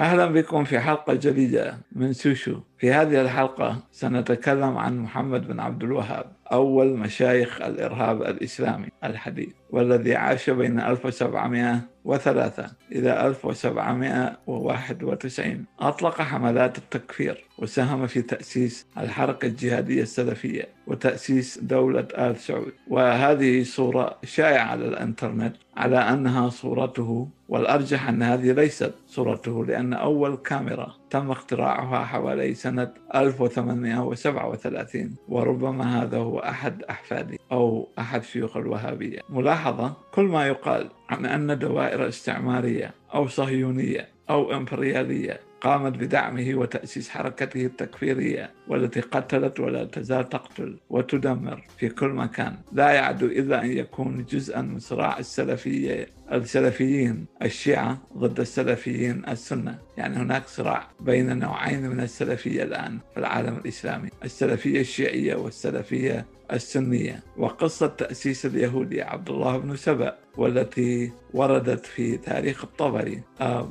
أهلا بكم في حلقة جديدة من سوشو في هذه الحلقة سنتكلم عن محمد بن عبد الوهاب. أول مشايخ الإرهاب الإسلامي الحديث والذي عاش بين 1703 إلى 1791 أطلق حملات التكفير وساهم في تأسيس الحركة الجهادية السلفية وتأسيس دولة آل سعود. وهذه صورة شائعة على الإنترنت على أنها صورته والأرجح أن هذه ليست صورته لأن أول كاميرا تم اختراعها حوالي سنة 1837 وربما هذا هو أحد أحفادي أو أحد شيوخ الوهابية. ملاحظة كل ما يقال عن أن دوائر استعمارية أو صهيونية أو إمبريالية قامت بدعمه وتأسيس حركته التكفيرية والتي قتلت ولا تزال تقتل وتدمر في كل مكان. لا يعدو إلا أن يكون جزءا من صراع السلفية السلفيين الشيعة ضد السلفيين السنة. يعني هناك صراع بين نوعين من السلفية الآن في العالم الإسلامي السلفية الشيعية والسلفية السنية. وقصة تأسيس اليهودي عبد الله بن سبأ والتي وردت في تاريخ الطبري آه،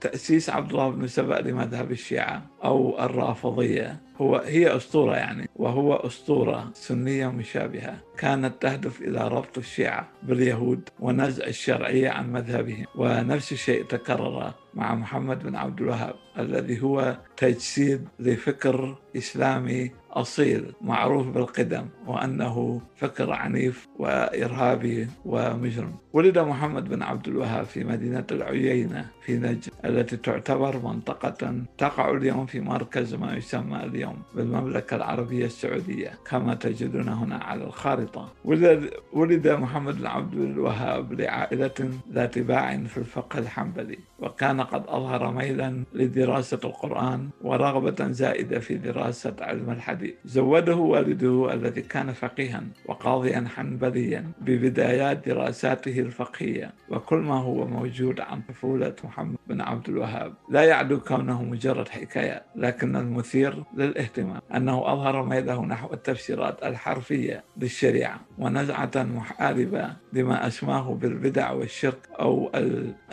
تأسيس عبد الله بن سبأ لمذهب الشيعة أو الرافضية. هو هي أسطورة يعني وهو أسطورة سنية مشابهة كانت تهدف إلى ربط الشيعة باليهود ونزع الشرعية عن مذهبهم. ونفس الشيء تكرر مع محمد بن عبد الوهاب الذي هو تجسيد لفكر إسلامي أصيل معروف بالقدم وأنه فكر عنيف وإرهابي ومجرم. ولد محمد بن عبد الوهاب في مدينة العيينة في نجد التي تعتبر منطقة تقع اليوم في مركز ما يسمى اليوم بالمملكة العربية السعودية كما تجدون هنا على الخارطة. ولد, محمد بن عبد الوهاب لعائلة ذات باع في الفقه الحنبلي وكان قد أظهر ميلا لدراسة القرآن ورغبة زائدة في دراسة علم الحديث. زوده والده الذي كان فقيها وقاضيا حنبليا ببدايات دراساته الفقهية وكل ما هو موجود عن طفولة محمد بن عبد الوهاب. لا يعدو كونه مجرد حكاية لكن المثير للاهتمام أنه أظهر ميله نحو التفسيرات الحرفية للشريعة ونزعة محاربة لما أسماه بالبدع والشرك أو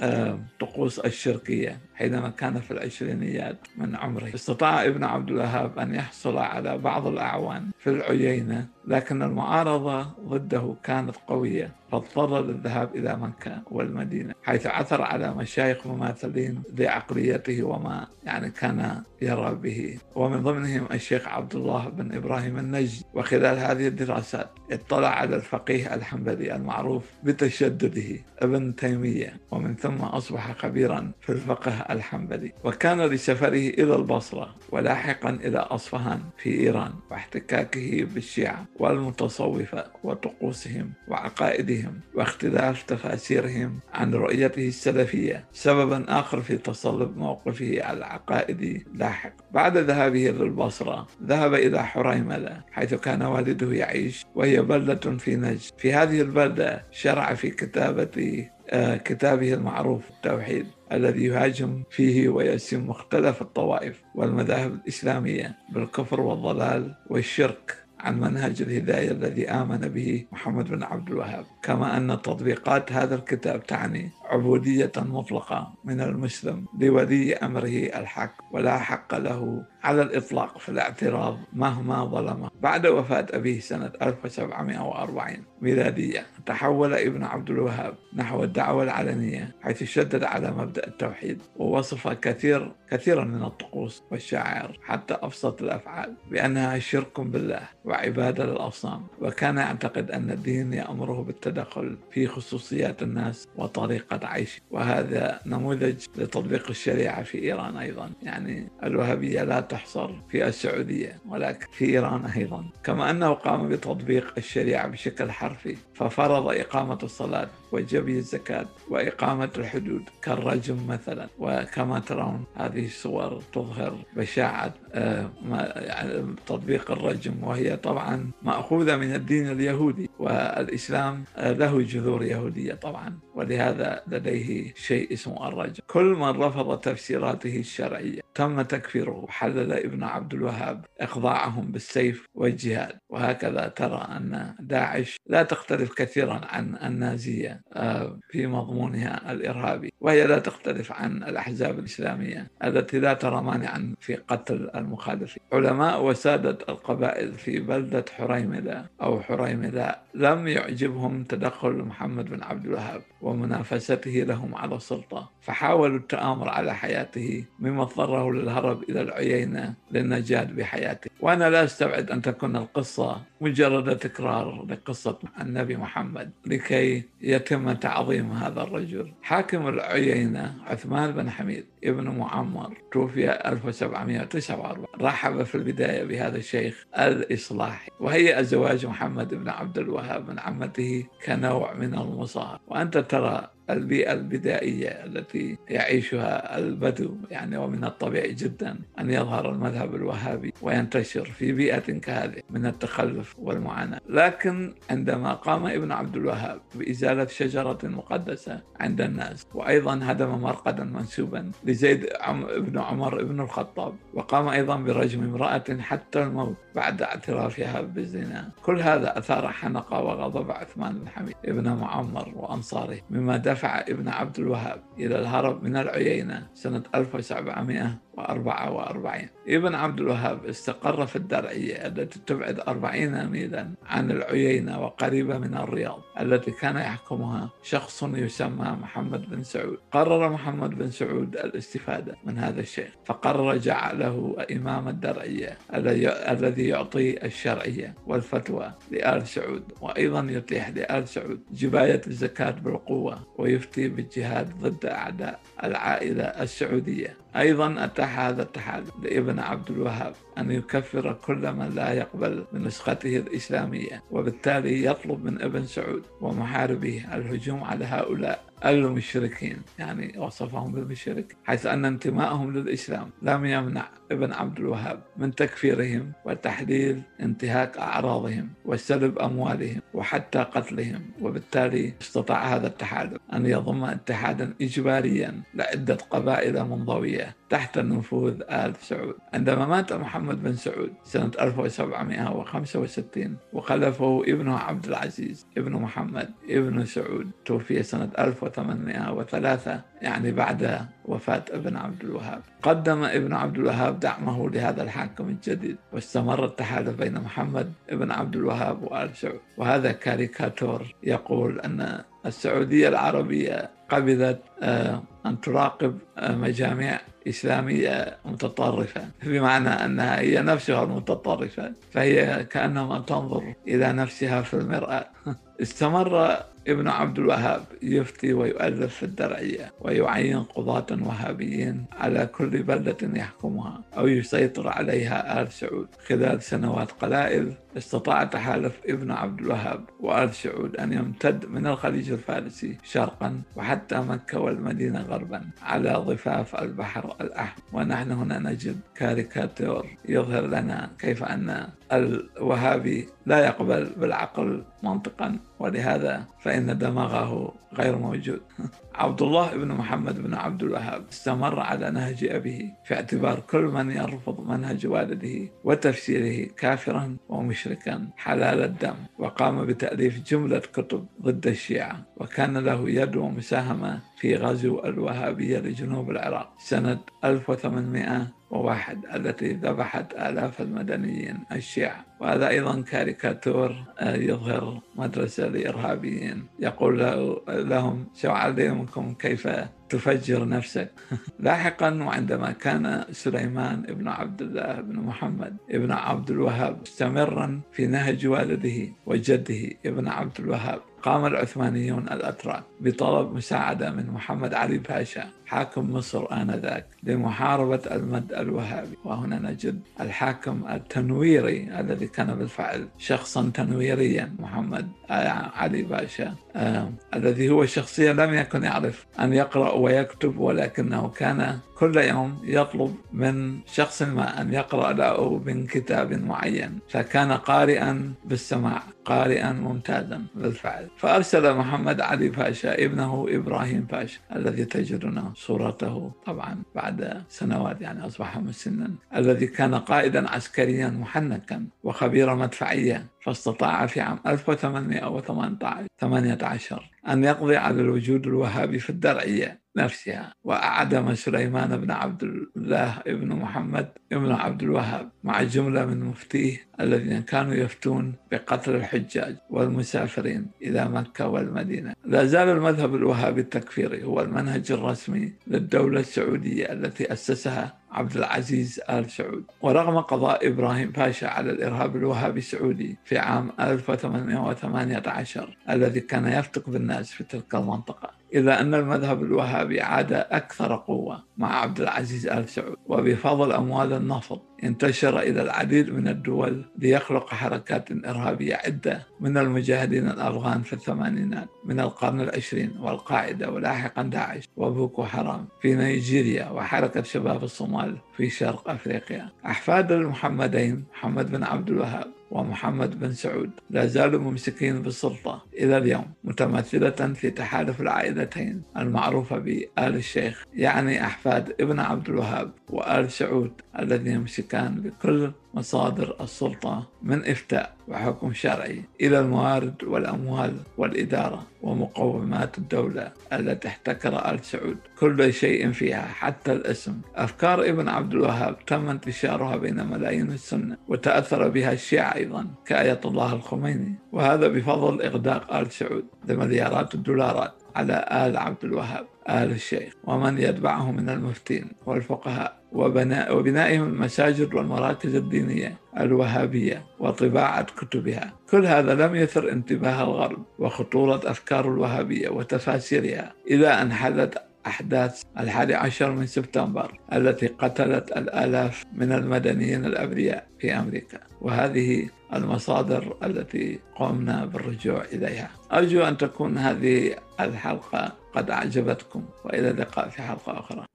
الطقوس الشركية. حينما كان في العشرينيات من عمره استطاع ابن عبد الوهاب أن يحصل على بعض الأعوان في العيينة لكن المعارضة ضده كانت قوية فاضطر للذهاب إلى مكة والمدينة حيث عثر على مشايخ مماثلين لعقليته وما يعني كان يرى به. ومن ضمنهم الشيخ عبد الله بن إبراهيم النجد. وخلال هذه الدراسات اطلع على الفقيه الحنبلي المعروف بتشدده ابن تيمية ومن ثم أصبح خبيرا في الفقه الحنبلي وكان لسفره إلى البصرة ولاحقا إلى أصفهان في إيران واحتكاكه بالشيعة والمتصوفة وطقوسهم وعقائدهم واختلاف تفاسيرهم عن رؤيته السلفية سببا آخر في تصلب موقفه العقائدي لاحق. بعد ذهابه للبصرة ذهب إلى حريملة حيث كان والده يعيش وهي بلدة في نجد. في هذه البلدة شرع في كتابة كتابه المعروف التوحيد الذي يهاجم فيه ويسم مختلف الطوائف والمذاهب الإسلامية بالكفر والضلال والشرك عن منهج الهداية الذي آمن به محمد بن عبد الوهاب. كما أن تطبيقات هذا الكتاب تعني عبودية مطلقة من المسلم لولي أمره الحق ولا حق له على الإطلاق في الاعتراض مهما ظلمه بعد وفاة أبيه سنة 1740 ميلادية تحول ابن عبد الوهاب نحو الدعوة العلنية حيث شدد على مبدأ التوحيد ووصف كثير كثيرا من الطقوس والشعائر حتى أبسط الأفعال بأنها شرك بالله وعبادة للأصنام. وكان يعتقد أن الدين يأمره بالتدخل في خصوصيات الناس وطريقة عيش وهذا نموذج لتطبيق الشريعة في إيران أيضا. يعني الوهابية لا تحصر في السعودية ولكن في إيران أيضا. كما أنه قام بتطبيق الشريعة بشكل حرفي ففرض إقامة الصلاة وجبي الزكاة وإقامة الحدود كالرجم مثلا. وكما ترون هذه الصور تظهر بشاعة آه، تطبيق الرجم وهي طبعا مأخوذة من الدين اليهودي والإسلام آه، له جذور يهودية طبعا. ولهذا لديه شيء اسمه الرجم. كل من رفض تفسيراته الشرعية تم تكفيره. وحلل ابن عبد الوهاب إخضاعهم بالسيف والجهاد. وهكذا ترى أن داعش لا تختلف كثيرا عن النازية. في مضمونها الإرهابي وهي لا تختلف عن الأحزاب الإسلامية التي لا ترى مانعا في قتل المخالفين. علماء وسادة القبائل في بلدة حريملة أو حريملة لم يعجبهم تدخل محمد بن عبد الوهاب. ومنافسته لهم على السلطة. فحاولوا التآمر على حياته مما اضطره للهرب إلى العيينة للنجاة بحياته. وأنا لا أستبعد أن تكون القصة مجرد تكرار لقصة النبي محمد لكي يتم تعظيم هذا الرجل. حاكم العيينة عثمان بن حميد ابن معمر توفي 1749 رحب في البداية بهذا الشيخ الإصلاحي. وهي زواج محمد بن عبد الوهاب من عمته كنوع من المصاهرة. وأنت ترى البيئة البدائية التي يعيشها البدو يعني ومن الطبيعي جدا أن يظهر المذهب الوهابي وينتشر في بيئة كهذه من التخلف والمعاناة. لكن عندما قام ابن عبد الوهاب بإزالة شجرة مقدسة عند الناس وأيضا هدم مرقدا منسوبا لزيد بن عمر بن الخطاب وقام أيضا برجم امرأة حتى الموت بعد اعترافها بالزنا. كل هذا أثار حنقة وغضب عثمان بن حميد ابن معمر وأنصاره مما دفع ابن عبد الوهاب إلى الهرب من العيينة سنة 1744 ابن عبد الوهاب استقر في الدرعية التي تبعد 40 ميلا عن العيينة وقريبة من الرياض التي كان يحكمها شخص يسمى محمد بن سعود. قرر محمد بن سعود الاستفادة من هذا الشيخ فقرر جعله إمام الدرعية الذي يعطي الشرعية والفتوى لآل سعود وأيضا يتيح لآل سعود جباية الزكاة بالقوة ويفتي بالجهاد ضد أعداء العائلة السعودية أيضا أتاح هذا التحالف لابن عبد الوهاب أن يكفر كل من لا يقبل بنسخته الإسلامية وبالتالي يطلب من ابن سعود ومحاربيه الهجوم على هؤلاء المشركين يعني وصفهم بالمشرك حيث أن انتمائهم للإسلام لم يمنع ابن عبد الوهاب من تكفيرهم وتحليل انتهاك أعراضهم وسلب أموالهم وحتى قتلهم وبالتالي استطاع هذا التحالف أن يضم اتحادا إجباريا لعدة قبائل منضوية. تحت نفوذ آل سعود. عندما مات محمد بن سعود سنة 1765 وخلفه ابنه عبد العزيز ابن محمد ابن سعود توفي سنة 1803 يعني بعد وفاة ابن عبد الوهاب. قدم ابن عبد الوهاب دعمه لهذا الحاكم الجديد واستمر التحالف بين محمد ابن عبد الوهاب وآل سعود. وهذا كاريكاتور يقول أن السعودية العربية قبلت آه، أن تراقب مجاميع إسلامية متطرفة. بمعنى أنها هي نفسها المتطرفة. فهي كأنما تنظر إلى نفسها في المرآة. استمر ابن عبد الوهاب يفتي ويؤلف في الدرعية ويعين قضاة وهابيين على كل بلدة يحكمها أو يسيطر عليها آل سعود. خلال سنوات قلائل استطاع تحالف ابن عبد الوهاب وآل سعود أن يمتد من الخليج الفارسي شرقا وحتى مكة والمدينة غربا على ضفاف البحر الأحمر. ونحن هنا نجد كاريكاتور يظهر لنا كيف أن الوهابي لا يقبل بالعقل منطقا. ولهذا فإن دماغه غير موجود. عبد الله بن محمد بن عبد الوهاب استمر على نهج أبيه في اعتبار كل من يرفض منهج والده وتفسيره كافرا ومشركا. حلال الدم. وقام بتأليف جملة كتب ضد الشيعة. وكان له يد ومساهمة في غزو الوهابية لجنوب العراق سنة 1801 التي ذبحت آلاف المدنيين الشيعة. وهذا أيضا كاريكاتور آه، يظهر مدرسة لإرهابيين. يقول لهم سأعلمكم كيف تفجر نفسك؟ لاحقا وعندما كان سليمان بن عبد الله بن محمد بن عبد الوهاب مستمرا في نهج والده وجده ابن عبد الوهاب قام العثمانيون الأتراك بطلب مساعدة من محمد علي باشا حاكم مصر آنذاك لمحاربة المد الوهابي. وهنا نجد الحاكم التنويري الذي كان بالفعل شخصا تنويريا محمد علي باشا. آه الذي هو شخصية لم يكن يعرف أن يقرأ ويكتب ولكنه كان كل يوم يطلب من شخص ما أن يقرأ له من كتاب معين فكان قارئا بالسماع قارئا ممتازا بالفعل. فأرسل محمد علي باشا ابنه إبراهيم باشا الذي تجدنا صورته طبعا بعد سنوات يعني أصبح مسنا الذي كان قائدا عسكريا محنكا وخبير مدفعية فاستطاع في عام 1818 أن يقضي على الوجود الوهابي في الدرعية. نفسها وأعدم سليمان بن عبد الله بن محمد بن عبد الوهاب مع جملة من مفتيه الذين كانوا يفتون بقتل الحجاج والمسافرين إلى مكة والمدينة. لا زال المذهب الوهابي التكفيري هو المنهج الرسمي للدولة السعودية التي أسسها عبد العزيز آل سعود. ورغم قضاء إبراهيم باشا على الإرهاب الوهابي السعودي في عام 1818 الذي كان يفتق بالناس في تلك المنطقة. إلا أن المذهب الوهابي عاد أكثر قوة مع عبد العزيز آل سعود وبفضل أموال النفط انتشر إلى العديد من الدول ليخلق حركات إرهابية عدة من المجاهدين الأفغان في الثمانينات من القرن العشرين والقاعدة ولاحقا داعش وبوكو حرام في نيجيريا وحركة شباب الصومال في شرق أفريقيا. أحفاد المحمدين محمد بن عبد الوهاب ومحمد بن سعود لا زالوا ممسكين بالسلطة إلى اليوم متمثلة في تحالف العائلتين المعروفة بآل الشيخ يعني أحفاد ابن عبد الوهاب وآل سعود الذين يمسكان بكل مصادر السلطة من إفتاء وحكم شرعي إلى الموارد والأموال والإدارة ومقومات الدولة التي احتكر آل سعود. كل شيء فيها حتى الاسم. أفكار ابن عبد الوهاب تم انتشارها بين ملايين السنة وتأثر بها الشيعة أيضا كآية الله الخميني. وهذا بفضل إغداق آل سعود. لمليارات الدولارات. على آل عبد الوهاب آل الشيخ ومن يتبعه من المفتين والفقهاء وبناء وبنائهم المساجد والمراكز الدينية الوهابية وطباعة كتبها. كل هذا لم يثر انتباه الغرب وخطورة أفكار الوهابية وتفاسيرها إلى أن حدث أحداث الحادي عشر من سبتمبر التي قتلت الآلاف من المدنيين الأبرياء في أمريكا وهذه المصادر التي قمنا بالرجوع إليها. أرجو أن تكون هذه الحلقة قد أعجبتكم وإلى اللقاء في حلقة أخرى.